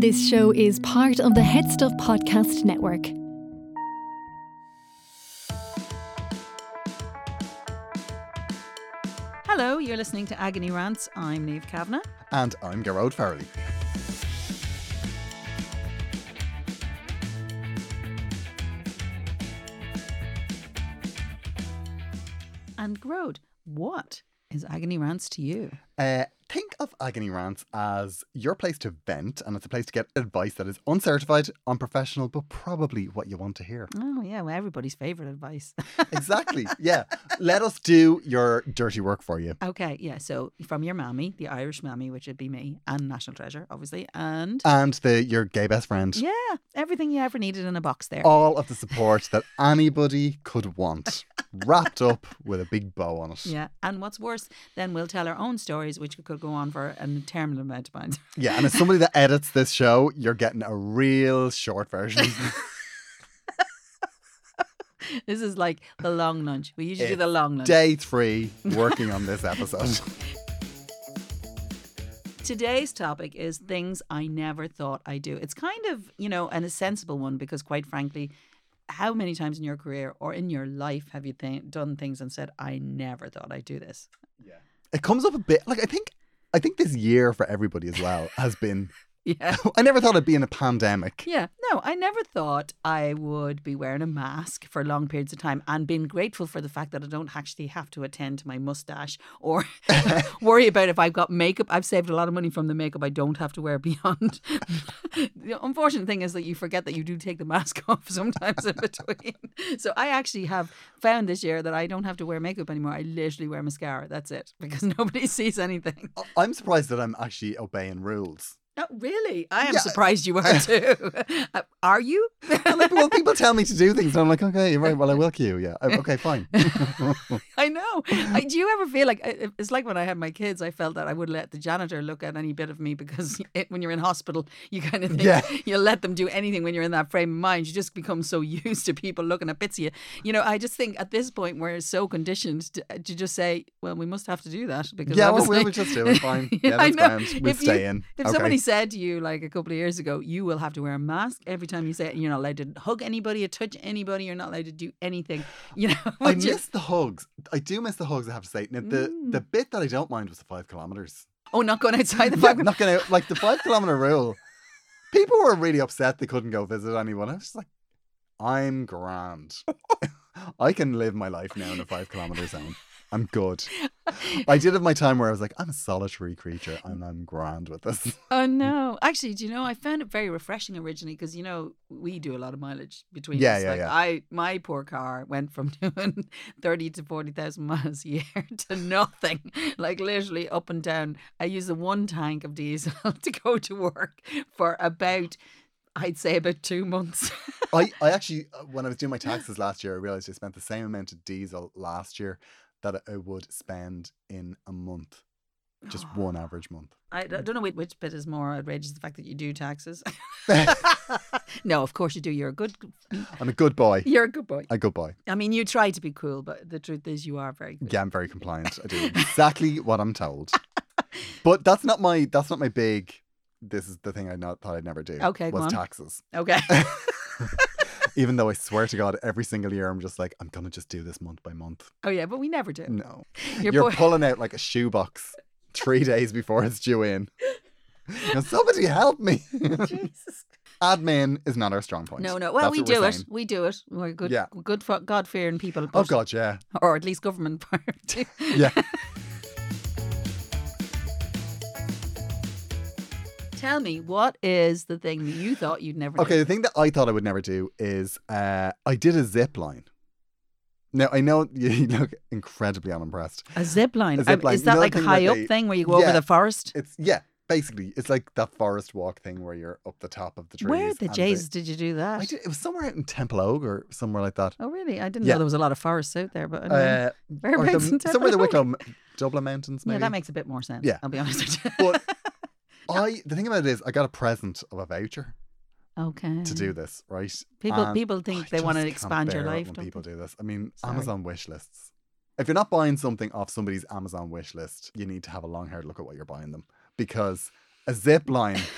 This show is part of the HeadStuff Podcast Network. Hello, you're listening to Agony Rants. I'm Niamh Kavanagh. And I'm Gearóid Farrelly. And Gearóid, what is Agony Rants to you? Uh, think of Agony Rants as your place to vent, and it's a place to get advice that is uncertified, unprofessional, but probably what you want to hear. Oh, yeah, well, everybody's favourite advice. exactly. Yeah. Let us do your dirty work for you. okay, yeah, so from your mammy, the Irish mammy, which would be me, and National Treasure, obviously, and And the your gay best friend. yeah, everything you ever needed in a box there. All of the support that anybody could want, wrapped up with a big bow on it. Yeah, and what's worse, then we'll tell our own stories, which could go on for an interminable amount of time. Yeah, and as somebody that edits this show, you're getting a real short version. this is like the long lunch. We usually do the long lunch. Day three working on this episode. Today's topic is things I never thought I'd do. It's kind of, you know, and a sensible one because, quite frankly, how many times in your career or in your life have you th- done things and said, I never thought I'd do this? Yeah. It comes up a bit like I think I think this year for everybody as well has been Yeah. I never thought it'd be in a pandemic. Yeah. No, I never thought I would be wearing a mask for long periods of time and being grateful for the fact that I don't actually have to attend to my mustache or worry about if I've got makeup. I've saved a lot of money from the makeup I don't have to wear beyond. the unfortunate thing is that you forget that you do take the mask off sometimes in between. So I actually have found this year that I don't have to wear makeup anymore. I literally wear mascara. That's it because nobody sees anything. I'm surprised that I'm actually obeying rules. Oh, really? I am Yeah. surprised you are too. Uh, are you? Like, well, people tell me to do things, and I'm like, okay, right, well, I will queue. Yeah, Uh, okay, fine. I know. I, do you ever feel like it's like when I had my kids? I felt that I would let the janitor look at any bit of me because it, when you're in hospital, you kind of think Yeah. you'll let them do anything when you're in that frame of mind. You just become so used to people looking at bits of you. You know, I just think at this point we're so conditioned to, to just say, "Well, we must have to do that." Because yeah, well, we'll just do it. Fine. Yeah, I that's know. grand. We'll If you- in. If okay. somebody said to you like a couple of years ago, you will have to wear a mask every time you say it, and you're not allowed to hug anybody or touch anybody, you're not allowed to do anything. You know, I would you- miss the hugs. I do miss the hugs. I have to say. Now, the Mm. the bit that I don't mind was the five kilometers. oh, not going outside the Yeah, five. not gonna like the five kilometer rule. People were really upset they couldn't go visit anyone. I was just like, I'm grand. I can live my life now in a five kilometer zone. I'm good. I did have my time where I was like, I'm a solitary creature and I'm grand with this. Oh no! Actually, do you know? I found it very refreshing originally because you know we do a lot of mileage between Yeah, us. yeah, like yeah. I, my poor car went from doing thirty to forty thousand miles a year to nothing. Like literally up and down. I use the one tank of diesel to go to work for about, I'd say about two months. I, I actually, uh, when I was doing my taxes last year, I realized I spent the same amount of diesel last year that I would spend in a month. Just one average month. I don't know which, which bit is more outrageous: the fact that you do taxes. no, of course you do. You're a good. I'm a good boy. You're a good boy. A good boy. I mean, you try to be cool, but the truth is, you are very good. Yeah, I'm very compliant. I do exactly what I'm told. But that's not my that's not my big this is the thing I not, thought I'd never do. Okay, was taxes. Okay. Even though I swear to God, every single year I'm just like, I'm gonna just do this month by month. oh yeah, but we never do. No. Your You're boy- pulling out like a shoebox three days before it's due in. Now, somebody help me. Jesus. Admin is not our strong point. No, no. Well, That's we do it. We do it. We're good. Yeah. Good, God fearing people. Oh God, yeah. Or at least government party. Yeah. Tell me, what is the thing that you thought you'd never Okay, do? the thing that I thought I would never do is uh, I did a zip line. Now I know you look incredibly unimpressed. A zip line. A zip Um, line. Is You that know like a high up they- thing where you go over the forest? It's yeah, basically it's like that forest walk thing where you're up the top of the trees. Where the jays did you do that? I did, it was somewhere out in Templeogue or somewhere like that. Oh, really? I didn't Yeah. know there was a lot of forests out there, but. Uh, the- in somewhere in the Wicklow Dublin Mountains. Maybe. yeah, that makes a bit more sense. Yeah. I'll be honest with you. But I the thing about it is I got a present of a voucher okay. to do this, right? People And people think I they want to expand your life. When people they? do this, I mean, Sorry. Amazon wish lists. If you're not buying something off somebody's Amazon wish list, you need to have a long hard look at what you're buying them because a zip line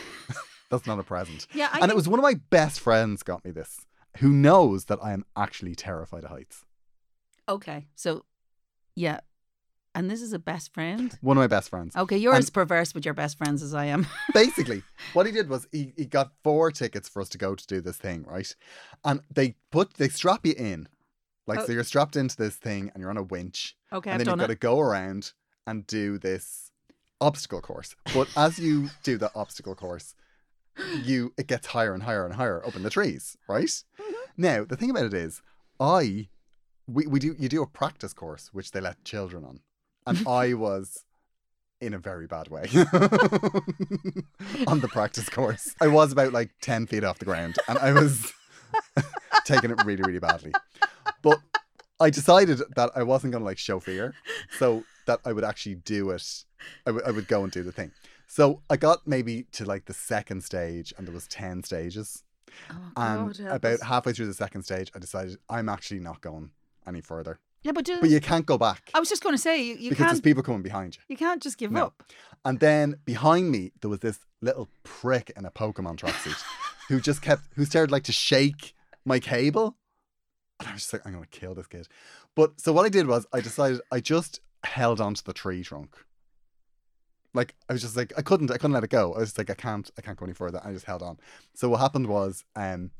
That's not a present. Yeah, I and it was one of my best friends got me this, who knows that I am actually terrified of heights. Okay, so yeah, and this is a best friend. One of my best friends. Okay, you're And- as perverse with your best friends as I am. Basically, what he did was he, he got four tickets for us to go to do this thing, right? And they put they strap you in. Like Oh. so you're strapped into this thing and you're on a winch. Okay, and I've then you've done got to go around and do this obstacle course. But as you do the obstacle course, you it gets higher and higher and higher up in the trees, right? Mm-hmm. Now the thing about it is, I we, we do you do a practice course which they let children on, and I was in a very bad way on the practice course. I was about like ten feet off the ground, and I was taking it really really badly. But I decided that I wasn't going to like show fear, so that I would actually do it. I would go and do the thing. So I got maybe to like the second stage, and there was ten stages. Oh, And God, help about halfway through the second stage, I decided I'm actually not going any further. Yeah, but, do, But you can't go back I was just going to say you, you because there's people coming behind you. you can't just give No. up. And then behind me, there was this little prick in a Pokemon tracksuit who just kept, who started like to shake my cable. And I was just like, I'm going to kill this kid. But so what I did was I decided I just held onto the tree trunk. Like I was just like I couldn't I couldn't let it go. I was just like I can't I can't go any further. I just held on. So what happened was um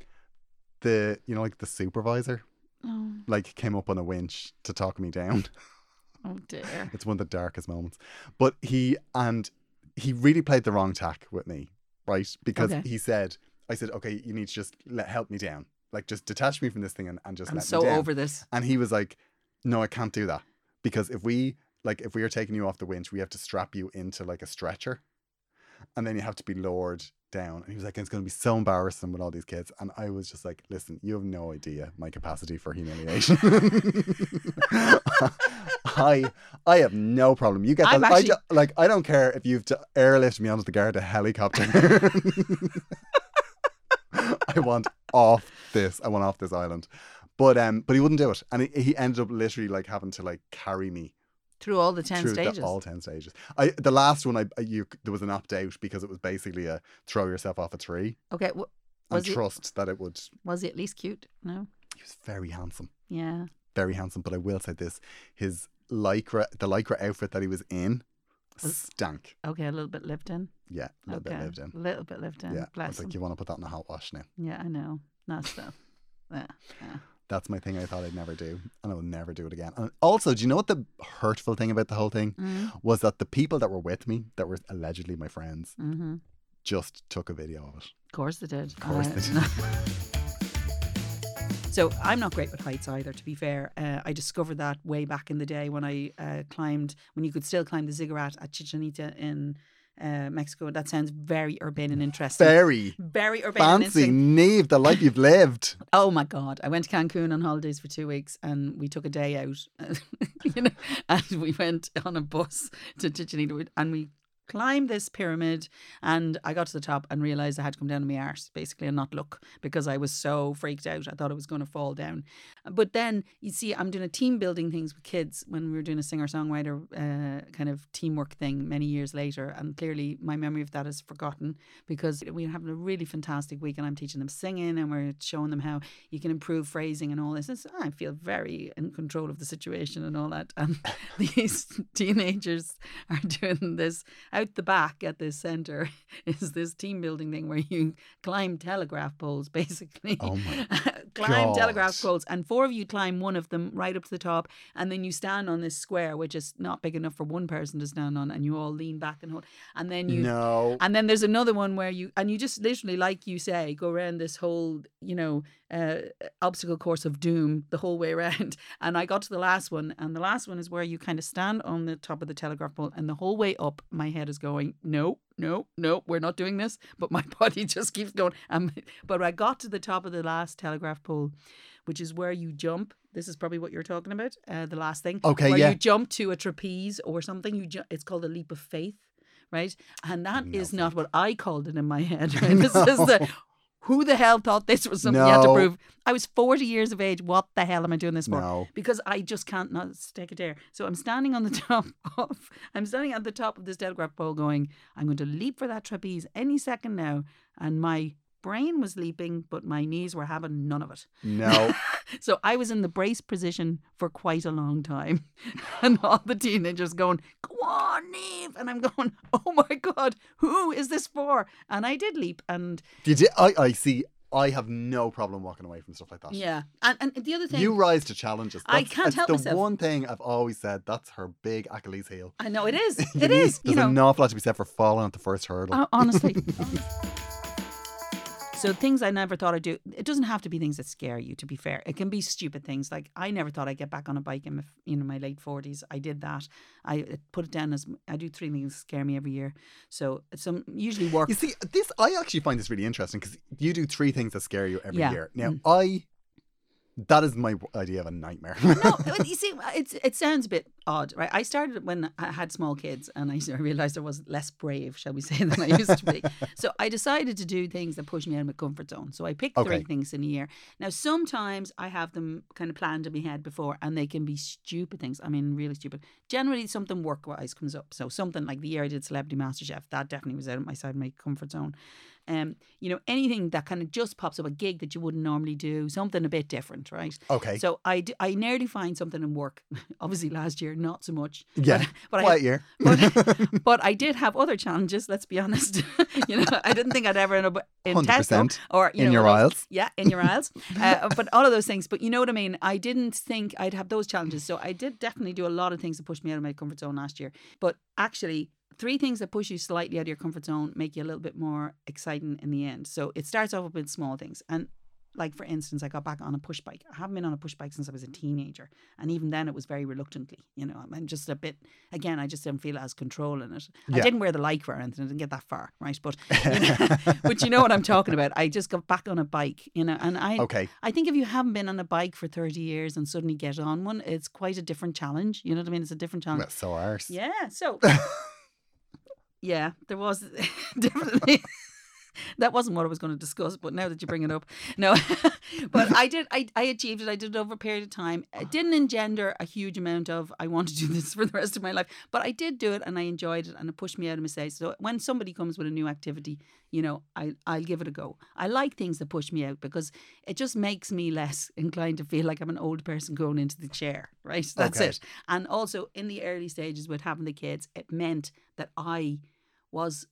the you know like the supervisor Oh, like came up on a winch to talk me down. oh dear. It's one of the darkest moments. But he and he really played the wrong tack with me, right? Because Okay. he said, I said, okay, you need to just let help me down. Like just detach me from this thing and, and just I'm let so me down. over this. And he was like, No, I can't do that. Because if we like if we are taking you off the winch, we have to strap you into like a stretcher. And then you have to be lowered down. And he was like, It's gonna be so embarrassing with all these kids. And I was just like, Listen, you have no idea my capacity for humiliation. I I have no problem. You get that. I actually- ju- like I don't care if you've to airlift me onto the guard Garda helicopter. I want off this. I want off this island. But um, but he wouldn't do it, and he, he ended up literally like having to like carry me Through all the 10 through stages. The, all ten stages. I the last one I I- you there was an opt out because it was basically a throw yourself off a tree okay, w- and Was he- trust that it would. was he at least cute? No? He was very handsome, Yeah. very handsome. But I will say this: his lycra, the lycra outfit that he was in, Was- stank. Okay, a little bit lived in. Yeah, a little okay. bit lived in. A little bit lived in. Yeah, I Bless was like, him. you want to put that in a hot wash now. Yeah, I know. Not stuff. Yeah. yeah. That's my thing. I thought I'd never do, and I will never do it again. And also, do you know what the hurtful thing about the whole thing Mm, was? That the people that were with me, that were allegedly my friends, mm-hmm. just took a video of it. Of course they did. Of course Uh, they did. So I'm not great with heights either. To be fair, uh, I discovered that way back in the day when I uh, climbed when you could still climb the ziggurat at Chichen Itza in uh, Mexico. That sounds very urban and interesting. Very very urban and fancy. Niamh, the life you've lived. Oh my god! I went to Cancun on holidays for two weeks, and we took a day out, you know, and we went on a bus to Chichen Itza, and we climbed this pyramid. And I got to the top and realized I had to come down on my arse, basically, and not look because I was so freaked out. I thought I was going to fall down. But then you see, I'm doing a team building things with kids when we were doing a singer songwriter uh, kind of teamwork thing many years later, and clearly my memory of that is forgotten because we were having a really fantastic week, and I'm teaching them singing, and we're showing them how you can improve phrasing and all this. So I feel very in control of the situation and all that. And these teenagers are doing this out the back at this center is this team building thing where you climb telegraph poles, basically. Oh my climb God. telegraph poles, and four of you climb one of them right up to the top, and then you stand on this square, which is not big enough for one person to stand on, and you all lean back and hold, and then you no. and then there's another one where you and you just literally, like you say, go around this whole, you know, uh, obstacle course of doom the whole way around. And I got to the last one, and the last one is where you kind of stand on the top of the telegraph pole, and the whole way up, my head is going, no, no, no, we're not doing this. But my body just keeps going. Um, but I got to the top of the last telegraph pole, which is where you jump. This is probably what you're talking about. Uh, the last thing. Okay, where yeah. you jump to a trapeze or something. You ju- it's called a leap of faith right? And that is No not what I called it in my head. Right? This is the who the hell thought this was something you had to prove? I was 40 years of age. What the hell am I doing this for? No. Because I just can't not take a dare. So I'm standing on the top of, I'm standing at the top of this telegraph pole going, I'm going to leap for that trapeze any second now. And my brain was leaping, but my knees were having none of it. No. So I was in the brace position for quite a long time. And all the teenagers going, Go on, Niamh. And I'm going, Oh my God, who is this for? And I did leap. And Did you? I, I see. I have no problem walking away from stuff like that. yeah. And, and the other thing, You rise to challenges. I can't help the myself. one thing I've always said. That's her big Achilles heel. I know it is. It is. There's You know, an awful lot to be said for falling at the first hurdle. Oh, honestly. So things I never thought I'd do. It doesn't have to be things that scare you. To be fair, it can be stupid things. Like I never thought I'd get back on a bike in my, you know my late forties. I did that. I uh, put it down as I do three things that scare me every year. So some usually work. You see, this I actually find this really interesting because you do three things that scare you every Yeah. Mm. year. Now, I that is my idea of a nightmare. no, you see, uh, it's it sounds a bit odd, right? I started when I had small kids, and I realized I was less brave, shall we say, than I used to be. so I decided to do things that push me out of my comfort zone. So I picked three things in a year. Now sometimes I have them kind of planned in my head before, and they can be stupid things. I mean, really stupid. Generally, something work wise comes up. So something like the year I did Celebrity MasterChef, that definitely was out of my side of my comfort zone. Um, you know, anything that kind of just pops up, a gig that you wouldn't normally do, something a bit different, right? okay. So I, d- I nearly find something in work. Obviously, last year not so much. yeah. but, but I year. but, but I did have other challenges. Let's be honest. you know, I didn't think I'd ever end up in Tesco 100% or you in know, your aisles. Yeah, in your aisles. uh, but all of those things. But you know what I mean. I didn't think I'd have those challenges. So I did definitely do a lot of things that pushed me out of my comfort zone last year. But actually. Three things that push you slightly out of your comfort zone make you a little bit more exciting in the end. So it starts off with small things. And like for instance, I got back on a push bike. I haven't been on a push bike since I was a teenager, and even then it was very reluctantly. You know, I'm just a bit. Again, I just didn't feel as control in it. I didn't wear the Lycra or anything. I didn't get that far, right? But you know, but you know what I'm talking about. I just got back on a bike, you know, and I Okay. I think if you haven't been on a bike for 30 years and suddenly get on one, it's quite a different challenge. You know what I mean? It's a different challenge. Well, so ours. Yeah. So, yeah, there was definitely. That wasn't what I was going to discuss, but now that you bring it up, no. but I did. I, I achieved it. I did it over a period of time. It didn't engender a huge amount of I want to do this for the rest of my life, but I did do it and I enjoyed it and it pushed me out of my mistakes. So when somebody comes with a new activity, you know, I I'll give it a go. I like things that push me out because it just makes me less inclined to feel like I'm an old person going into the chair. Right. That's Okay. it. And also in the early stages with having the kids, it meant that I was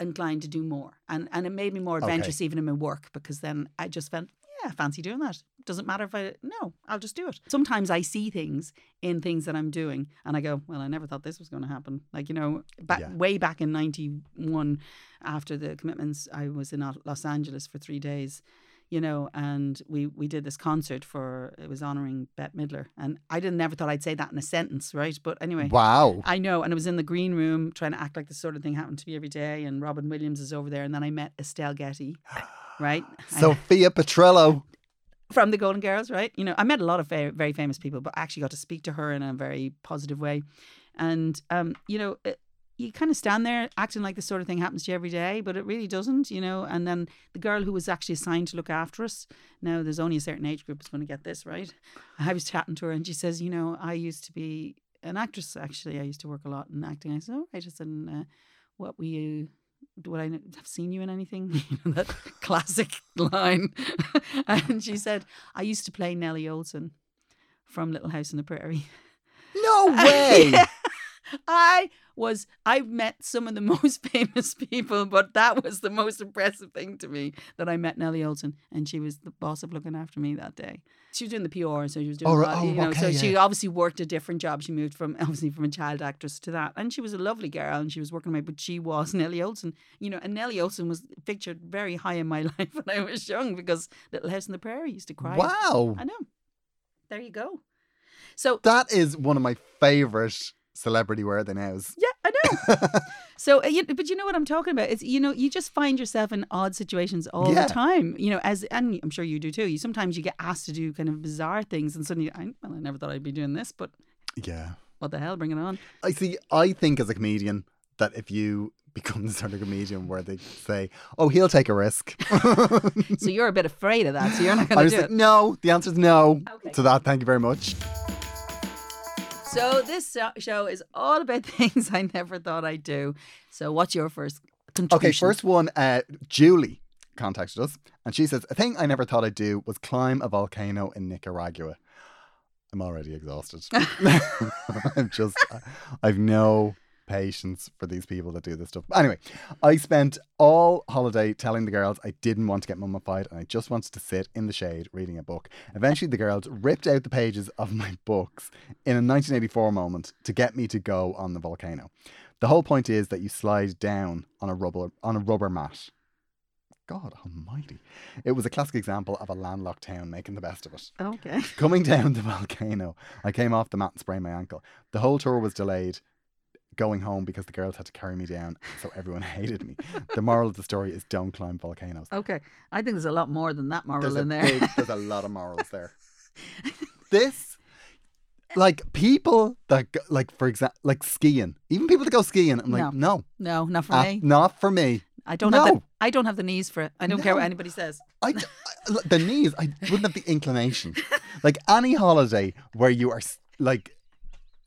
inclined to do more. And and it made me more Okay. adventurous even in my work because then I just felt, yeah, fancy doing that. Doesn't matter if I no, I'll just do it. Sometimes I see things in things that I'm doing and I go, Well, I never thought this was gonna happen. Like, you know, back Yeah. way back in ninety one after the commitments, I was in Los Angeles for three days you know, and we we did this concert for it was honoring Bette Midler, and I didn't never thought I'd say that in a sentence, right? But anyway, Wow. I know, and it was in the green room trying to act like this sort of thing happened to me every day, and Robin Williams is over there, and then I met Estelle Getty, right? Sophia Petrillo. from the Golden Girls, right? You know, I met a lot of very, very famous people, but I actually got to speak to her in a very positive way. And, um, you know, it, you kind of stand there acting like this sort of thing happens to you every day, but it really doesn't, you know. And then the girl who was actually assigned to look after us, now there's only a certain age group that's going to get this, right? I was chatting to her and she says, you know, I used to be an actress, actually. I used to work a lot in acting. I said, oh, right. I said, and, uh, what were you would I have seen you in anything? You know, that classic line. and she said, I used to play Nellie Oleson from Little House on the Prairie. No way. Yeah. I was, I met some of the most famous people, but that was the most impressive thing to me that I met Nellie Oleson and she was the boss of looking after me that day. She was doing the PR, so she was doing, Oh, lot, Oh, you know, so okay, she obviously worked a different job. She moved from, obviously, from a child actress to that. And she was a lovely girl and she was working away, but she was Nellie Oleson, you know, and Nellie Oleson was pictured very high in my life when I was young because Little House on the Prairie used to cry. wow. I know. There you go. So That is one of my favorite celebrity worthy nows. Yeah, I know. so, uh, you, but you know what I'm talking about? It's you know you just find yourself in odd situations all Yeah. the time. You know, as and I'm sure you do too. You sometimes you get asked to do kind of bizarre things, and suddenly, I, well, I never thought I'd be doing this, but Yeah. what the hell? Bring it on. I see. I think as a comedian that if you become the sort of comedian where they say, "Oh, he'll take a risk." So you're a bit afraid of that. So you're not going was to do like, it. "No." The answer is no Okay. to that. Thank you very much. So this show is all about things I never thought I'd do. So what's your first contribution? Okay, first one. Uh, Julie contacted us, and she says, "A thing I never thought I'd do was climb a volcano in Nicaragua." I'm already exhausted. I'm just, I've no patience for these people that do this stuff. But anyway, I spent all holiday telling the girls I didn't want to get mummified and I just wanted to sit in the shade reading a book. Eventually, the girls ripped out the pages of my books in a 1984 moment to get me to go on the volcano. The whole point is that you slide down on a rubber on a rubber mat. God almighty. It was a classic example of a landlocked town making the best of it. Okay. Coming down the volcano, I came off the mat and sprained my ankle. The whole tour was delayed going home because the girls had to carry me down, so everyone hated me. The moral of the story is don't climb volcanoes. Okay. I think there's a lot more than that moral There's in there. big, there's a lot of morals there. This, like people that go, like for example, like skiing, even people that go skiing, I'm like, no, no, not for ah, me. not for me. I don't have the. I don't have the knees for it. I don't care what anybody says. I, I- the knees, I wouldn't have the inclination. Like any holiday where you are like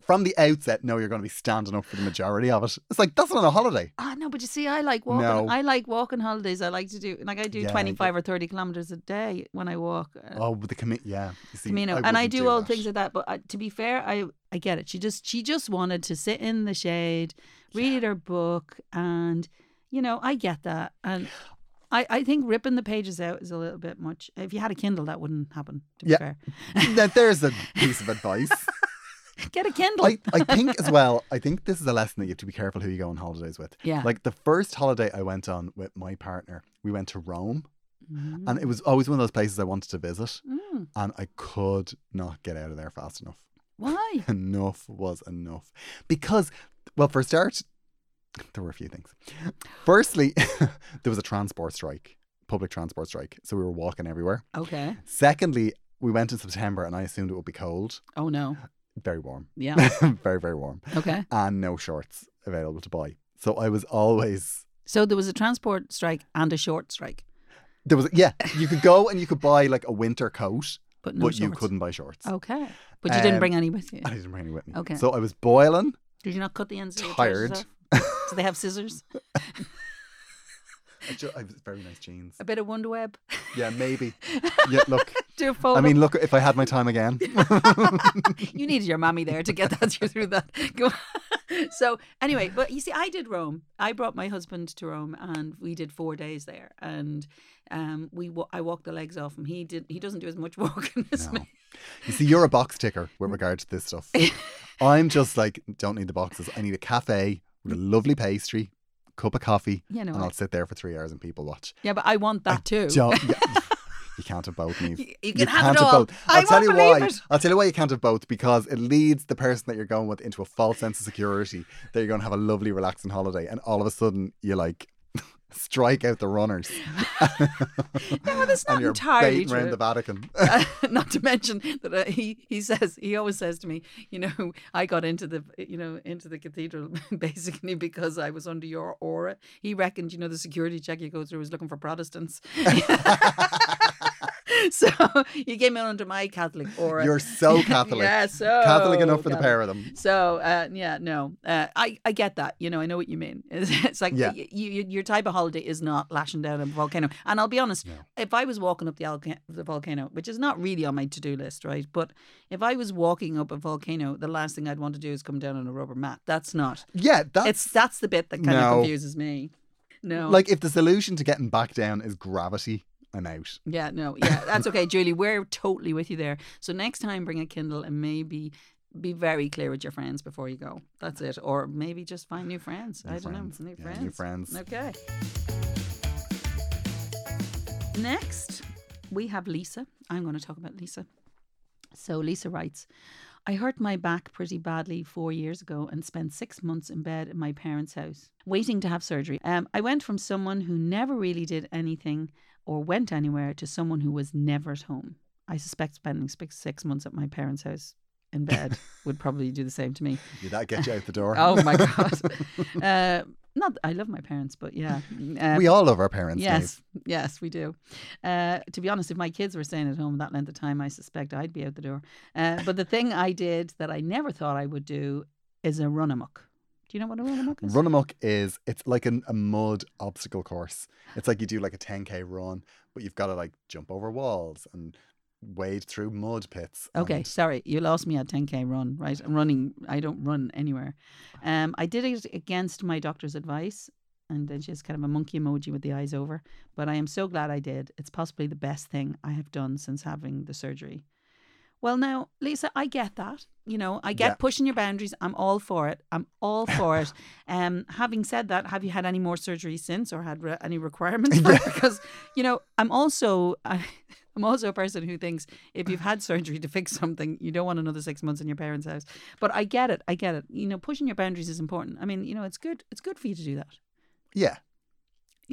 from the outset, know you're going to be standing up for the majority of it. It's like that's not a holiday. Ah, no, but you see, I like walking. No. I like walking holidays. I like to do like I do Yeah, 25 or 30 kilometers a day when I walk. Uh, Oh, with the commit, yeah. You see, Camino, and I wouldn't do all that. things like that. But uh, to be fair, I I get it. She just she just wanted to sit in the shade, read her book, and you know I get that. And I I think ripping the pages out is a little bit much. If you had a Kindle, that wouldn't happen. To be Yeah. fair, Now, there's a piece of advice. get a Kindle. I, I think as well, I think this is a lesson that you have to be careful who you go on holidays with. yeah. Like the first holiday I went on with my partner, we went to Rome, Mm. and it was always one of those places I wanted to visit, Mm. and I could not get out of there fast enough. Why? enough was enough. Because, well, for a start, there were a few things. Firstly, there was a transport strike, public transport strike. So we were walking everywhere. Okay. Secondly, we went in September and I assumed it would be cold. Oh no. Very warm. Yeah. very, very warm. Okay. And no shorts available to buy. So I was always. So there was a transport strike and a short strike, There was, yeah, you could go and you could buy like a winter coat, but no but you couldn't buy shorts. Okay. But you didn't Um, bring any with you. I didn't bring any with me. Okay. So I was boiling. Did you not cut the ends of your Tired. Do they have scissors? Ju- very nice jeans. A bit of Wonder Web? Yeah, maybe. Yeah, look. Do a photo. I mean, look, if I had my time again. you needed your mammy there to get that through that. Go so anyway, but you see, I did Rome. I brought my husband to Rome, and we did four days there. And um, we wa- I walked the legs off him. He did. He doesn't do as much walking as No. me. You see, you're a box ticker with regard to this stuff. I'm just like, don't need the boxes. I need a cafe with a lovely pastry, cup of coffee, Yeah, no. and I- I'll sit there for three hours and people watch. yeah, but I want that too. Don't- yeah, you can't have both, Niamh. You- you can have it all. both. I I'll tell won't you why. it. I'll tell you why you can't have both because it leads the person that you're going with into a false sense of security that you're going to have a lovely, relaxing holiday, and all of a sudden you're like strike out the runners. No, that's not entirely baiting around the Vatican. Uh, not to mention that uh, he he says he always says to me, you know, I got into the you know into the cathedral basically because I was under your aura. He reckoned, you know, the security check you go through was looking for Protestants. so you came in under my Catholic aura. You're so Catholic. yeah, so Catholic enough for the pair of them. So uh, yeah, no, uh, I I get that. You know, I know what you mean. It's, it's like Yeah. y- you, you, your type of holiday is not lashing down a volcano. And I'll be honest, No. if I was walking up the, alca- the volcano, which is not really on my to do list, right? But if I was walking up a volcano, the last thing I'd want to do is come down on a rubber mat. That's not. Yeah, that's it's that's the bit that kind No. of confuses me. No. like if the solution to getting back down is gravity, I'm out. Yeah, no, yeah, that's okay, Julie. We're totally with you there. So next time, bring a Kindle and maybe be very clear with your friends before you go. That's it, or maybe just find new friends. New I don't friends. know, new Yeah, friends. new friends. Okay. Next, we have Lisa. I'm going to talk about Lisa. So Lisa writes. I hurt my back pretty badly four years ago and spent six months in bed in my parents' house, waiting to have surgery. Um, I went from someone who never really did anything or went anywhere to someone who was never at home. I suspect spending six, months at my parents' house in bed would probably do the same to me. Did that get you out the door? Oh my god. uh, not I love my parents, but yeah. Uh, we all love our parents. Yes, yes, we do. Uh, to be honest, if my kids were staying at home that length of time, I suspect I'd be out the door. Uh, but the thing I did that I never thought I would do is a run amok. Do you know what a run amok is? Run amok is it's like an, a mud obstacle course. It's like you do like a 10k run, but you've got to like jump over walls and wade through mud pits. Okay, sorry, you lost me at 10k run. Right, I'm running. I don't run anywhere. Um, I did it against my doctor's advice, and then she has kind of a monkey emoji with the eyes over. But I am so glad I did. It's possibly the best thing I have done since having the surgery. Well, now, Lisa, I get that. You know, I get Yeah. pushing your boundaries. I'm all for it. I'm all for it. Um, having said that, have you had any more surgery since, or had re- any requirements? For it? Because you know, I'm also I, I'm also a person who thinks if you've had surgery to fix something, you don't want another six months in your parents' house. But I get it. I get it. You know, pushing your boundaries is important. I mean, you know, it's good. It's good for you to do that. yeah.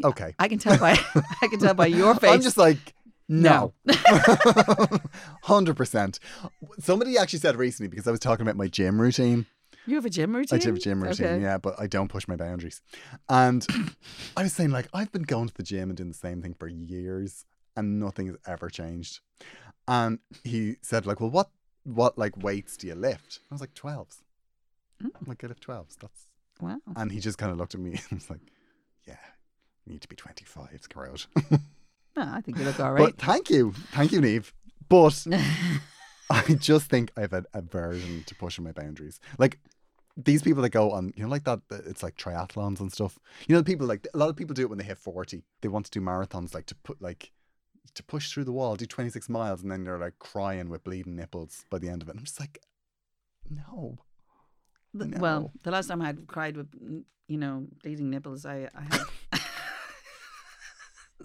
Okay. I can tell by I can tell by your face. I'm just like, no. No. 100%. Somebody actually said recently, because I was talking about my gym routine. you have a gym routine. I do have a gym routine, Okay. yeah, but I don't push my boundaries. And I was saying, like, I've been going to the gym and doing the same thing for years, and nothing has ever changed. And he said, like, well, what, what, like, weights do you lift? I was like, 12s. Mm. I'm like, I lift 12s. That's, Wow. and he just kind of looked at me and was like, yeah, you need to be 25s, grow Well, I think you look all right. But thank you. Thank you, Niamh. But I just think I have an aversion to pushing my boundaries. Like these people that go on, you know, like that, it's like triathlons and stuff. You know, people like a lot of people do it when they hit 40. They want to do marathons, like to put, like, to push through the wall, do 26 miles, and then they're like crying with bleeding nipples by the end of it. I'm just like, no. No. Well, the last time I had cried with, you know, bleeding nipples, I, I had.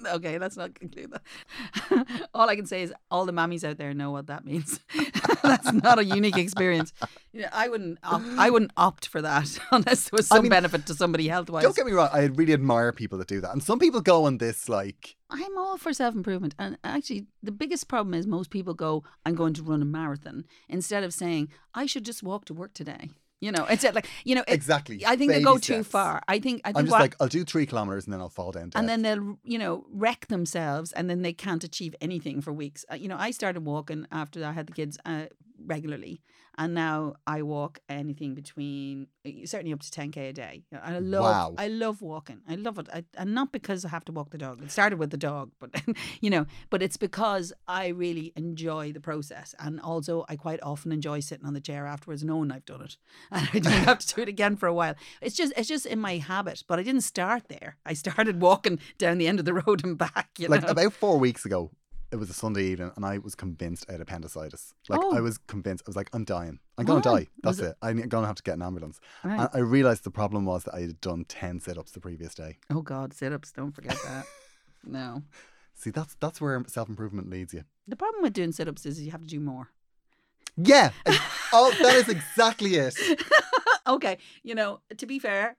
okay, let's not conclude that. all I can say is all the mammies out there know what that means. That's not a unique experience. You know, I wouldn't. Opt, I wouldn't opt for that unless there was I some mean, benefit to somebody health wise. Don't get me wrong. I really admire people that do that. And some people go on this, like, I'm all for self improvement. And actually, the biggest problem is most people go, I'm going to run a marathon instead of saying, I should just walk to work today. You know, it's like, you know, it- Exactly. I think they Baby go too far. I think, I think I'm just what- like, I'll do three kilometers and then I'll fall down dead. and then they'll you know wreck themselves and then they can't achieve anything for weeks uh, you know i started walking after i had the kids uh, regularly and now i walk anything between uh, certainly up to 10k a day. I love Wow. i love walking. I love it. I, and not because i have to walk the dog. It started with the dog but you know but it's because i really enjoy the process. And also i quite often enjoy sitting on the chair afterwards knowing i've done it. And i don't have to do it again for a while. It's just it's just in my habit but i didn't start there. I started walking down the end of the road and back you like know? about four weeks ago, it was a Sunday evening, and I was convinced I had appendicitis. Like Oh. I was convinced. I was like, I'm dying. I'm gonna die. That's Was it. I'm gonna have to get an ambulance. Right. And I realized the problem was that I had done ten sit-ups the previous day. oh god sit-ups don't forget that no See, that's that's where self-improvement leads you. the problem with doing sit-ups is you have to do more Yeah. oh, that is exactly it. okay, you know, to be fair,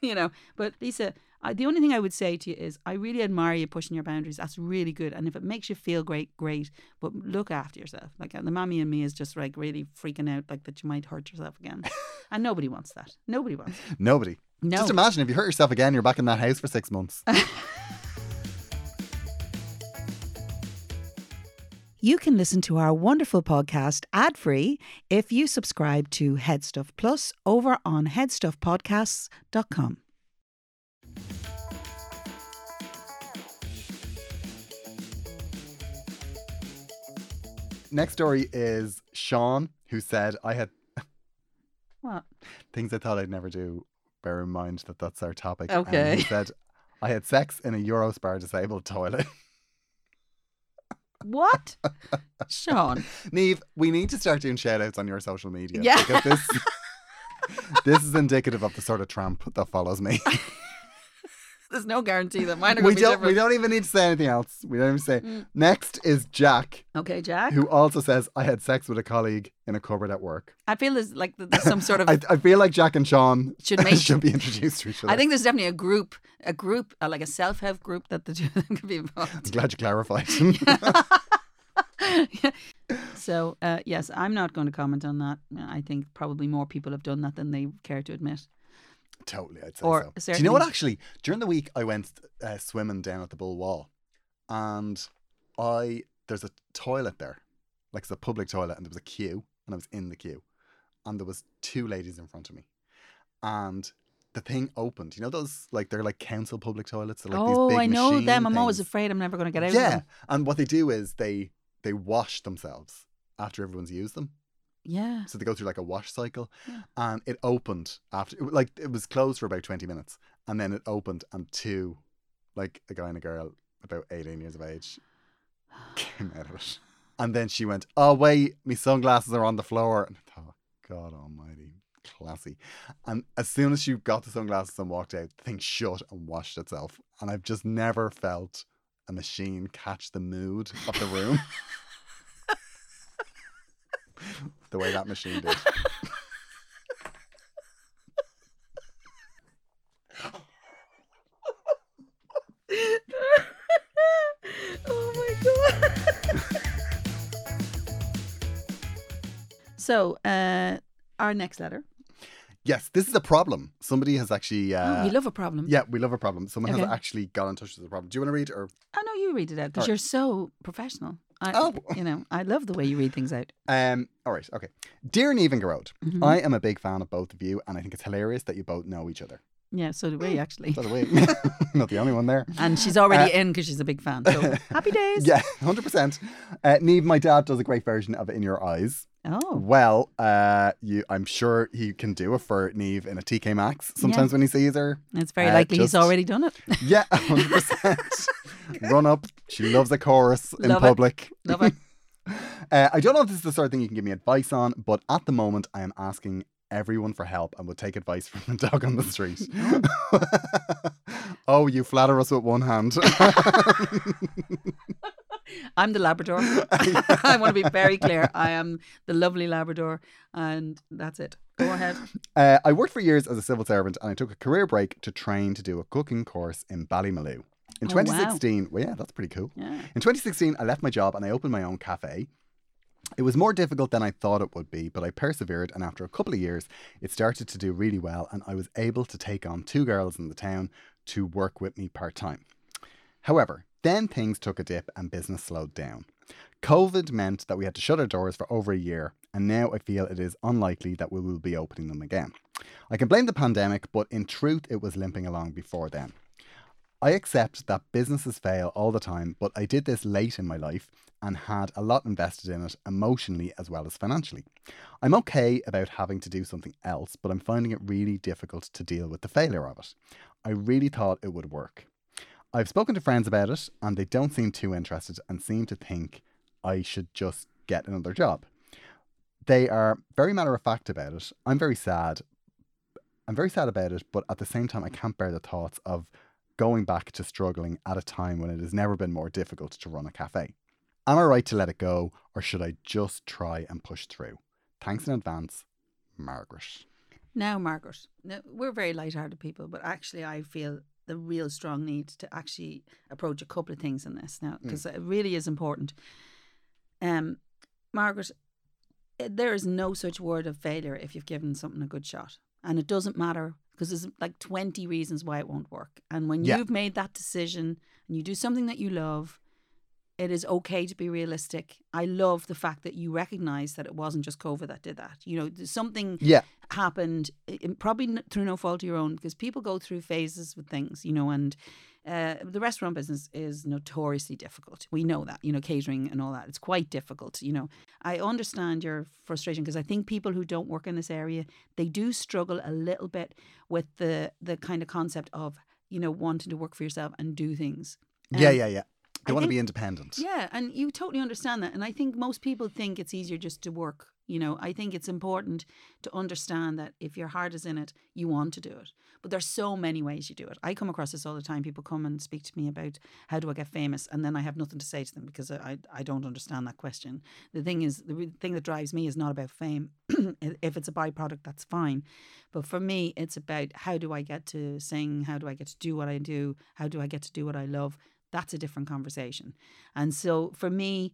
you know, but Lisa, I, the only thing I would say to you is I really admire you pushing your boundaries. That's really good. And if it makes you feel great, great. But look after yourself. Like uh, the mammy and me is just like really freaking out, like that you might hurt yourself again. and nobody wants that. Nobody wants it. Nobody. No. Just imagine if you hurt yourself again, you're back in that house for six months. You can listen to our wonderful podcast ad free if you subscribe to Headstuff Plus over on headstuffpodcasts.com. Next story is Sean, who said, I had What? things I thought I'd never do. Bear in mind that that's our topic. Okay. And he said, I had sex in a Eurospar disabled toilet. What? Sean. Niamh, we need to start doing shout outs on your social media. Yeah. Because this, this is indicative of the sort of tramp that follows me. There's no guarantee that mine are we going to be don't different. we don't even need to say anything else. We don't even say. Mm. Next is Jack, Okay, Jack. who also says, I had sex with a colleague in a cupboard at work. I feel there's like there's some sort of I, I feel like Jack and Sean should make. should be introduced to each other. I think there's definitely a group, a group, uh, like a self-help group that the two of them could be involved. I'm glad you clarified. So uh, yes, I'm not going to comment on that. I think probably more people have done that than they care to admit. Totally, I'd say Or so. Do you know what? Actually, during the week, I went uh, swimming down at the Bull Wall, and I there's a toilet there, like it's a public toilet, and there was a queue, and I was in the queue, and there was two ladies in front of me, and the thing opened. You know those like they're like council public toilets. They're like oh, these big I know them. I'm always afraid I'm never going to get out of Yeah, and what they do is they they wash themselves after everyone's used them. Yeah. So they go through like a wash cycle, Yeah. and it opened after it- like it was closed for about twenty minutes, and then it opened, and two, like a guy and a girl about eighteen years of age, came out of it, and then she went, "Oh wait, my sunglasses are on the floor," and I thought, God Almighty, classy. And as soon as she got the sunglasses and walked out, the thing shut and washed itself, and I've just never felt a machine catch the mood of the room. the way that machine did. oh my god. so, uh, our next letter. Yes, this is a problem. Somebody has actually. Uh, oh, we love a problem. Yeah, we love a problem. Someone has actually got in touch with the problem. Do you want to read or? Oh no, you read it out because you're so professional. I, Oh. you know, I love the way you read things out. Um. All right. Okay. Dear Niamh and Gearóid, Mhm. I am a big fan of both of you, and I think it's hilarious that you both know each other. Yeah, so do we actually. By the way, not the only one there. And she's already Uh, in because she's a big fan. So happy days. Yeah, hundred percent. Uh, Niamh, my dad does a great version of "In Your Eyes." Oh, Well, uh, you, I'm sure he can do a fur Neve in a TK Maxx. Sometimes when he sees her, it's very Uh, likely just- he's already done it. yeah, hundred percent. Run up. She loves a chorus in Love it. public. Love it. Uh, I don't know if this is the sort of thing you can give me advice on, but at the moment I am asking everyone for help and would take advice from the dog on the street. oh, you flatter us with one hand. I'm the Labrador. I want to be very clear. I am the lovely Labrador, and that's it. Go ahead. uh, I worked for years as a civil servant and I took a career break to train to do a cooking course in Ballymaloe. In Oh, wow. 2016, well, yeah, that's pretty cool. Yeah. In 2016, I left my job and I opened my own cafe. It was more difficult than I thought it would be, but I persevered, and after a couple of years, it started to do really well, and I was able to take on two girls in the town to work with me part time. However, then things took a dip and business slowed down. COVID meant that we had to shut our doors for over a year, and now I feel it is unlikely that we will be opening them again. I can blame the pandemic, but in truth, it was limping along before then. I accept that businesses fail all the time, but I did this late in my life and had a lot invested in it emotionally as well as financially. I'm okay about having to do something else, but I'm finding it really difficult to deal with the failure of it. I really thought it would work. I've spoken to friends about it and they don't seem too interested and seem to think I should just get another job. They are very matter of fact about it. I'm very sad. I'm very sad about it, but at the same time, I can't bear the thoughts of going back to struggling at a time when it has never been more difficult to run a cafe. Am I right to let it go, or should I just try and push through? Thanks in advance, Margaret. Now, Margaret, now, we're very light-hearted people, but actually, I feel the real strong need to actually approach a couple of things in this now because it really is important. Um, Margaret, eh, there is no such word of failure if you've given something a good shot, and it doesn't matter because there's like twenty reasons why it won't work. And when Yeah. you've made that decision and you do something that you love, it is okay to be realistic. I love the fact that you recognize that it wasn't just COVID that did that. You know, something Yeah, happened probably through no fault of your own because people go through phases with things you know and uh, the restaurant business is notoriously difficult we know that you know catering and all that it's quite difficult you know i understand your frustration because i think people who don't work in this area they do struggle a little bit with the the kind of concept of you know wanting to work for yourself and do things yeah, Um, yeah, yeah. They I want to be independent. yeah, and you totally understand that. And I think most people think it's easier just to work. You know, I think it's important to understand that if your heart is in it, you want to do it. But there's so many ways you do it. I come across this all the time. People come and speak to me about how do I get famous, and then I have nothing to say to them because I I don't understand that question. The thing is, the thing that drives me is not about fame. if it's a byproduct, that's fine. But for me, it's about how do I get to sing? How do I get to do what I do? How do I get to do what I love? That's a different conversation. And so for me,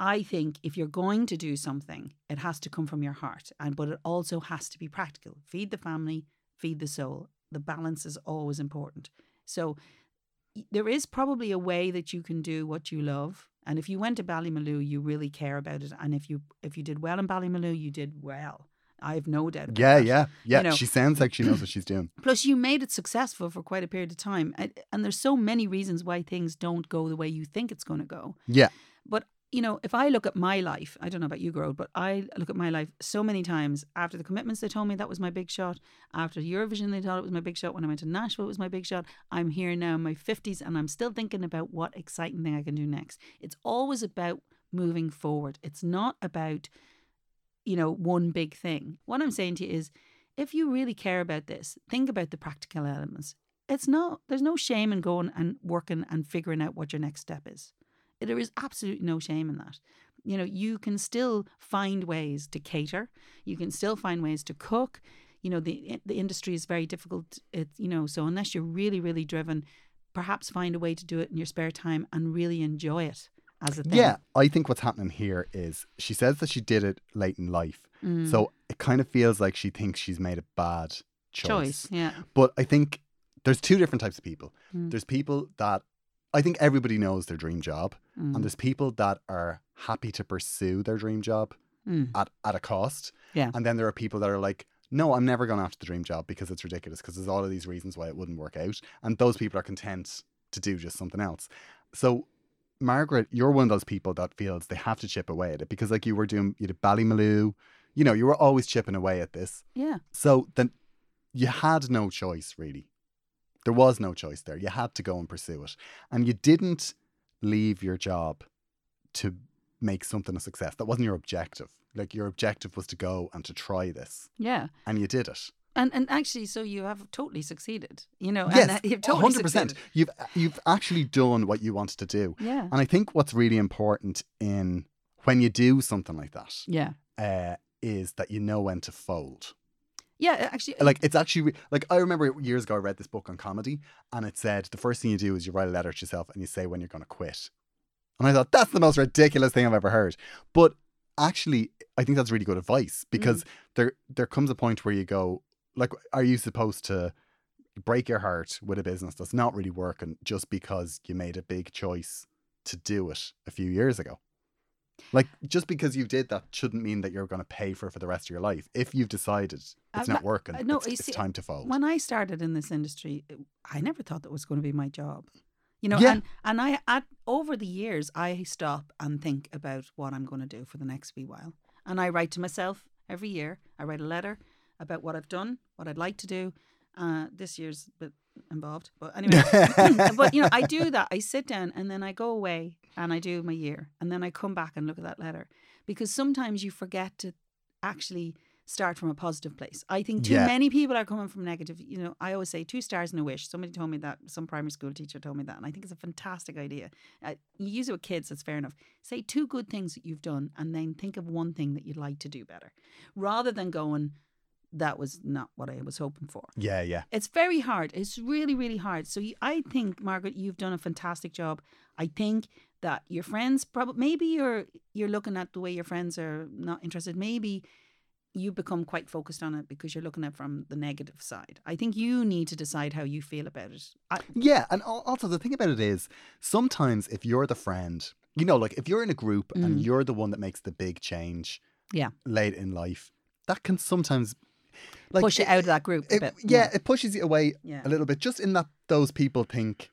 I think if you're going to do something, it has to come from your heart, and but it also has to be practical. Feed the family, feed the soul. The balance is always important. So there is probably a way that you can do what you love. And if you went to Ballymaloe, you really care about it. And if you if you did well in Ballymaloe, you did well. I have no doubt. About Yeah, that. yeah, yeah. know- she sounds like she knows what she's doing. Plus, you made it successful for quite a period of time, and, and there's so many reasons why things don't go the way you think it's going to go. Yeah. But you know, if I look at my life, I don't know about you, Gearóid, but I look at my life so many times after the commitments they told me that was my big shot. After Eurovision, they thought it was my big shot. When I went to Nashville, it was my big shot. I'm here now in my 50s and I'm still thinking about what exciting thing I can do next. It's always about moving forward. It's not about, you know, one big thing. What I'm saying to you is if you really care about this, think about the practical elements. It's not, there's no shame in going and working and figuring out what your next step is. There is absolutely no shame in that. You know, you can still find ways to cater. You can still find ways to cook. You know, the the industry is very difficult. It you know, so unless you're really really driven, perhaps find a way to do it in your spare time and really enjoy it as a thing. Yeah, I think what's happening here is she says that she did it late in life. Mm. So it kind of feels like she thinks she's made a bad choice. choice. Yeah. But I think there's two different types of people. Mm. There's people that I think everybody knows their dream job, Mm. and there's people that are happy to pursue their dream job Mm. at, at a cost. Yeah. And then there are people that are like, no, I'm never going after the dream job because it's ridiculous because there's all of these reasons why it wouldn't work out. And those people are content to do just something else. So, Margaret, you're one of those people that feels they have to chip away at it because, like, you were doing, you did Ballymaloe, you know, you were always chipping away at this. Yeah. So then you had no choice, really. There was no choice there. You had to go and pursue it. And you didn't leave your job to make something a success. That wasn't your objective. Like your objective was to go and to try this. Yeah. And you did it. And and actually, so you have totally succeeded. You know, yes, uh, you've totally 100%. succeeded. You've you've actually done what you wanted to do. Yeah. And I think what's really important in when you do something like that Yeah. uh, is that you know when to fold. Yeah. Actually, like it's actually like I remember years ago I read this book on comedy and it said the first thing you do is you write a letter to yourself and you say when you're going to quit. And I thought that's the most ridiculous thing I've ever heard. But actually I think that's really good advice because there there comes a point where you go like are you supposed to break your heart with a business that's not really working just because you made a big choice to do it a few years ago? Like just because you did that shouldn't mean that you're going to pay for it for the rest of your life. If you've decided it's Uh, not working, no, it's, it's see, time to fold. when I started in this industry, I never thought that was going to be my job. You know, Yeah. and and I at over the years I stop and think about what I'm going to do for the next wee while, and I write to myself every year. I write a letter about what I've done, what I'd like to do. Uh, this year's a bit involved, but anyway. but you know, I do that. I sit down and then I go away and I do my year, and then I come back and look at that letter because sometimes you forget to actually start from a positive place. I think too Yeah. many people are coming from negative. You know, I always say two stars and a wish. Somebody told me that. Some primary school teacher told me that, and I think it's a fantastic idea. Uh, you use it with kids. That's fair enough. Say two good things that you've done, and then think of one thing that you'd like to do better, rather than going. That was not what I was hoping for. yeah, yeah. It's very hard. It's really, really hard. So you, I think, Margaret, you've done a fantastic job. I think that your friends probably maybe you're you're looking at the way your friends are not interested. Maybe you become quite focused on it because you're looking at from the negative side. I think you need to decide how you feel about it. I, Yeah, and also the thing about it is sometimes if you're the friend, you know, like if you're in a group and Mm. you're the one that makes the big change Yeah. late in life, that can sometimes like push it out of that group a it- bit. yeah, it pushes it away Yeah. a little bit just in that those people think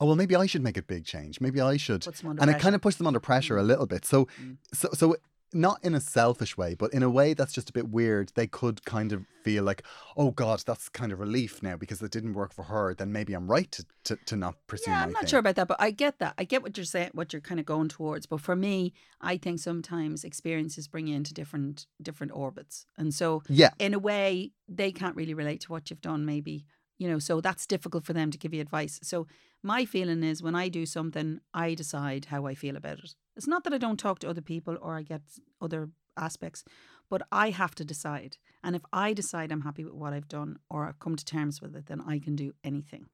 Oh well, maybe I should make a big change. Maybe I should, Puts them under and it kind of pushes them under pressure a little bit. So, Mm. so, so not in a selfish way, but in a way that's just a bit weird. They could kind of feel like, oh God, that's kind of relief now because it didn't work for her. Then maybe I'm right to to, to not pursue Yeah, I'm not thing. sure about that, but I get that. I get what you're saying, what you're kind of going towards. But for me, I think sometimes experiences bring you into different different orbits, and so Yeah, in a way, they can't really relate to what you've done. Maybe you know, so that's difficult for them to give you advice. So my feeling is when I do something, I decide how I feel about it. It's not that I don't talk to other people or I get other aspects, but I have to decide. And if I decide I'm happy with what I've done or I've come to terms with it, then I can do anything.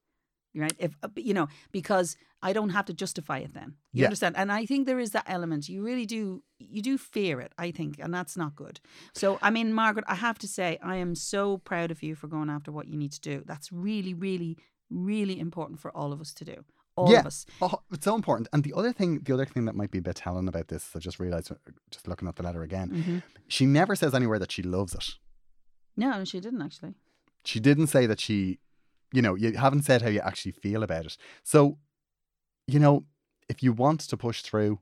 right? If uh, you know, because I don't have to justify it. Then you Yeah. understand, and I think there is that element. You really do. You do fear it. I think, and that's not good. So, I mean, Margaret, I have to say, I am so proud of you for going after what you need to do. That's really, really, really important for all of us to do. All Yeah. of us. Oh, it's so important. And the other thing, the other thing that might be a bit telling about this, I just realized, uh, just looking at the letter again, hmm she never says anywhere that she loves it. No, she didn't actually. She didn't say that she, you know, you haven't said how you actually feel about it. So, you know, if you want to push through,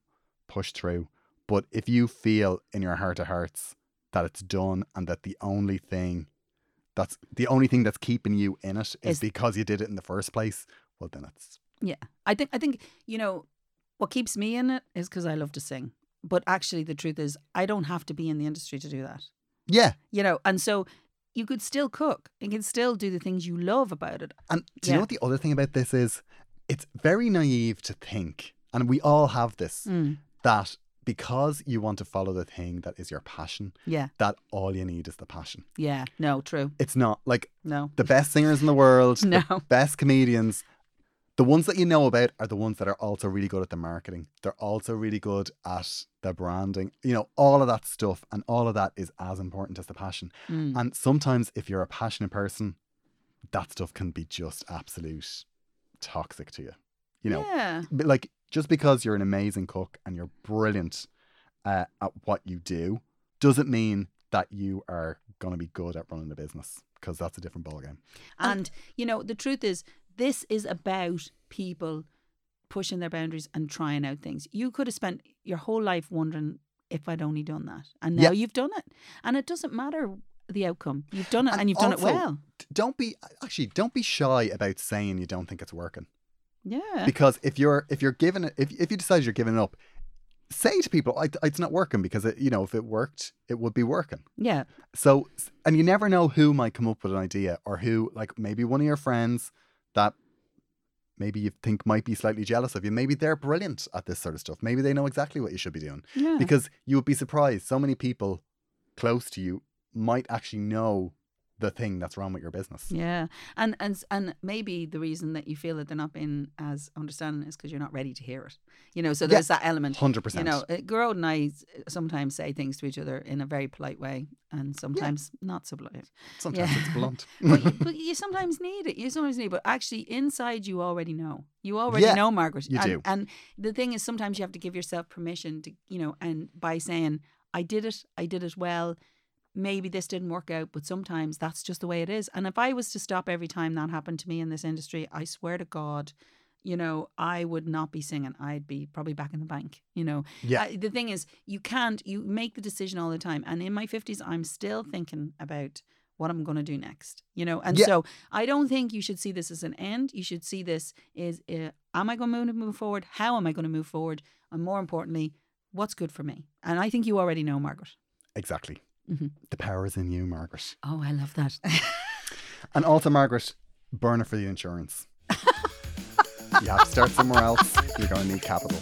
push through. But if you feel in your heart of hearts that it's done and that the only thing that's the only thing that's keeping you in it is Is- because you did it in the first place, well, then it's Yeah, I think I think you know what keeps me in it is because I love to sing. But actually, the truth is, I don't have to be in the industry to do that. yeah. You know, and so you could still cook. You can still do the things you love about it. And do you Yeah. know what the other thing about this is? It's very naive to think, and we all have this, Mm, that because you want to follow the thing that is your passion, yeah, that all you need is the passion. yeah. No, true. It's not like No, the best singers in the world, No. the best comedians. The ones that you know about are the ones that are also really good at the marketing. They're also really good at the branding. You know, all of that stuff, and all of that is as important as the passion. Mm, And sometimes, if you're a passionate person, that stuff can be just absolute toxic to you. You know, yeah, like just because you're an amazing cook and you're brilliant uh, at what you do doesn't mean that you are going to be good at running a business because that's a different ballgame. and you know, the truth is, this is about people pushing their boundaries and trying out things. You could have spent your whole life wondering if I'd only done that, and now Yeah. you've done it, and it doesn't matter the outcome. You've done it, and, you've done it well. Don't be actually don't be shy about saying you don't think it's working Yeah. because if you're if you're giving it if if you decide you're giving it up, say to people I, it's not working because it, you know if it worked it would be working. Yeah. So, and you never know who might come up with an idea or who, like maybe one of your friends that maybe you think might be slightly jealous of you. Maybe they're brilliant at this sort of stuff. Maybe they know exactly what you should be doing Yeah. because you would be surprised. So many people close to you might actually know the thing that's wrong with your business. yeah. And and and maybe the reason that you feel that they're not being as understanding is because you're not ready to hear it. You know, so Yeah. there's that element. 100%. You know, uh, Gearóid and I sometimes say things to each other in a very polite way, and sometimes not so polite. Sometimes yeah. it's blunt. but, you- but you sometimes need it. You sometimes need, it. but actually, inside you already know. You already Yeah, know, Margaret. you and, do. And the thing is, sometimes you have to give yourself permission to, you know, and by saying, "I did it. I did it well." Maybe this didn't work out, but sometimes that's just the way it is. And if I was to stop every time that happened to me in this industry, I swear to God, you know, I would not be singing. I'd be probably back in the bank. You know, Yeah. I- the thing is, you can't. You make the decision all the time. And in my fifties, I'm still thinking about what I'm going to do next. You know, and Yeah. so I don't think you should see this as an end. You should see this as, uh, am I going to move forward? How am I going to move forward? And more importantly, what's good for me? And I think you already know, Margaret. Exactly. Mhm. The power is in you, Margaret. Oh, I love that. And also, Margaret, burner for the insurance. you have to start somewhere else. You're going to need capital.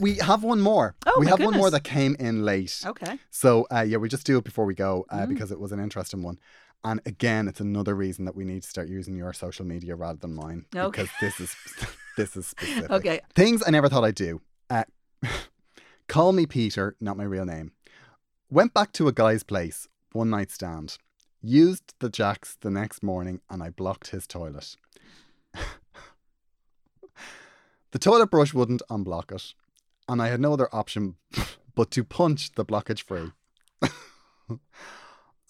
We have one more. Oh, we have one more that came in late. okay. So, uh, yeah, we just do it before we go uh, Mm. because it was an interesting one. And again, it's another reason that we need to start using your social media rather than mine Okay. because this is this is specific. Okay. Things I never thought I'd do. Uh, call me Peter, not my real name. Went back to a guy's place, one night stand. Used the jacks the next morning and I blocked his toilet. the toilet brush wouldn't unblock it, and I had no other option but to punch the blockage free.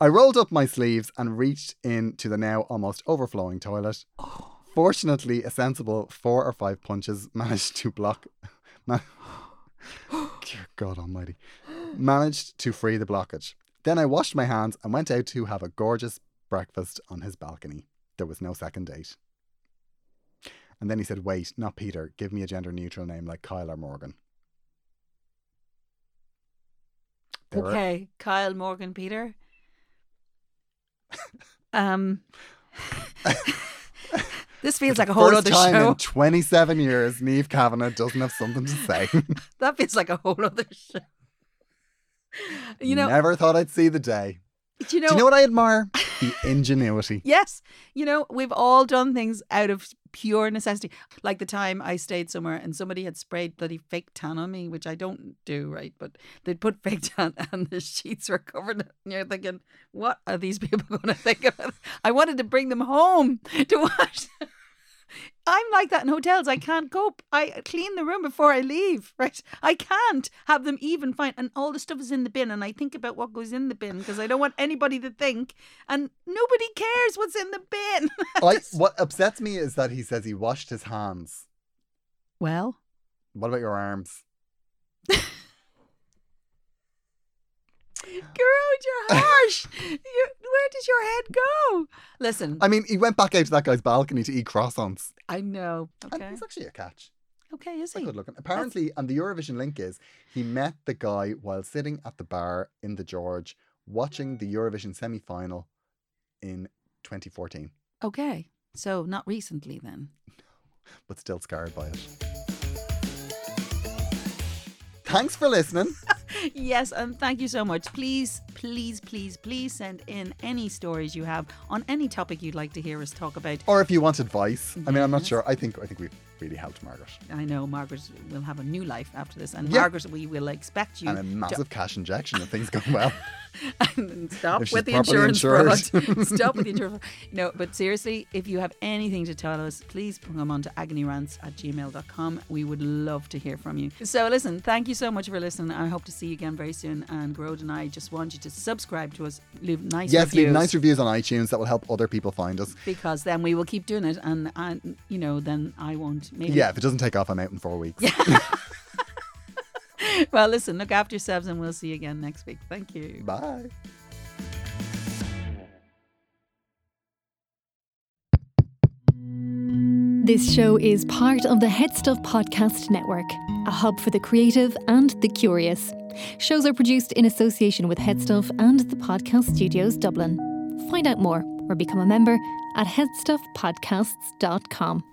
I rolled up my sleeves and reached into the now almost overflowing toilet. Fortunately, a sensible four or five punches managed to block. Dear God Almighty. Managed to free the blockage. Then I washed my hands and went out to have a gorgeous breakfast on his balcony. There was no second date. And then he said, Wait, not Peter. Give me a gender neutral name like Kyle or Morgan. There Okay. Kyle, Morgan, Peter. Um, this feels like a whole First other time show. in 27 years, Niamh Kavanagh doesn't have something to say. that feels like a whole other show. You know, Never thought I'd see the day. Do you know? Do you know what I admire? The ingenuity. Yes. You know, we've all done things out of pure necessity. Like the time I stayed somewhere and somebody had sprayed bloody fake tan on me, which I don't do, right? But they'd put fake tan and the sheets were covered. And you're thinking, what are these people going to think of? it? I wanted to bring them home to wash. I'm like that in hotels. I can't cope. I clean the room before I leave, right? I can't have them even fine. And all the stuff is in the bin. And I think about what goes in the bin because I don't want anybody to think. And nobody cares what's in the bin. I, what upsets me is that he says he washed his hands. well, What about your arms? Gearóid, you're harsh. you, where does your head go? Listen, I mean, he went back out to that guy's balcony to eat croissants. I know. And Okay. he's actually a catch. Okay, is he? good looking. Apparently, and the Eurovision link is he met the guy while sitting at the bar in the George watching the Eurovision semi final in 2014, Okay. So not recently then. but still scarred by it. Thanks for listening. yes, and thank you so much. Please, please, please, please send in any stories you have on any topic you'd like to hear us talk about. Or if you want advice. I mean, I'm not sure. I think I think we've really helped Margaret. I know Margaret will have a new life after this, and Yeah. Margaret, we will expect you And a massive cash injection if things go well. and stop If with the insurance fraud. stop with the insurance. No, but seriously, if you have anything to tell us, please come on to agonyrants at gmail.com. We would love to hear from you. So listen, thank you so much for listening. I hope to see you again very soon. And Gearóid and I just want you to subscribe to us, leave nice yes, reviews. leave nice reviews on iTunes. That will help other people find us. because then we will keep doing it and, and you know, then I won't. Maybe. Yeah, if it doesn't take off, I'm out in four weeks. Well, listen, look after yourselves and we'll see you again next week. Thank you. Bye. This show is part of the HeadStuff Podcast Network, a hub for the creative and the curious. Shows are produced in association with HeadStuff and the Podcast Studios Dublin. Find out more or become a member at headstuffpodcasts.com.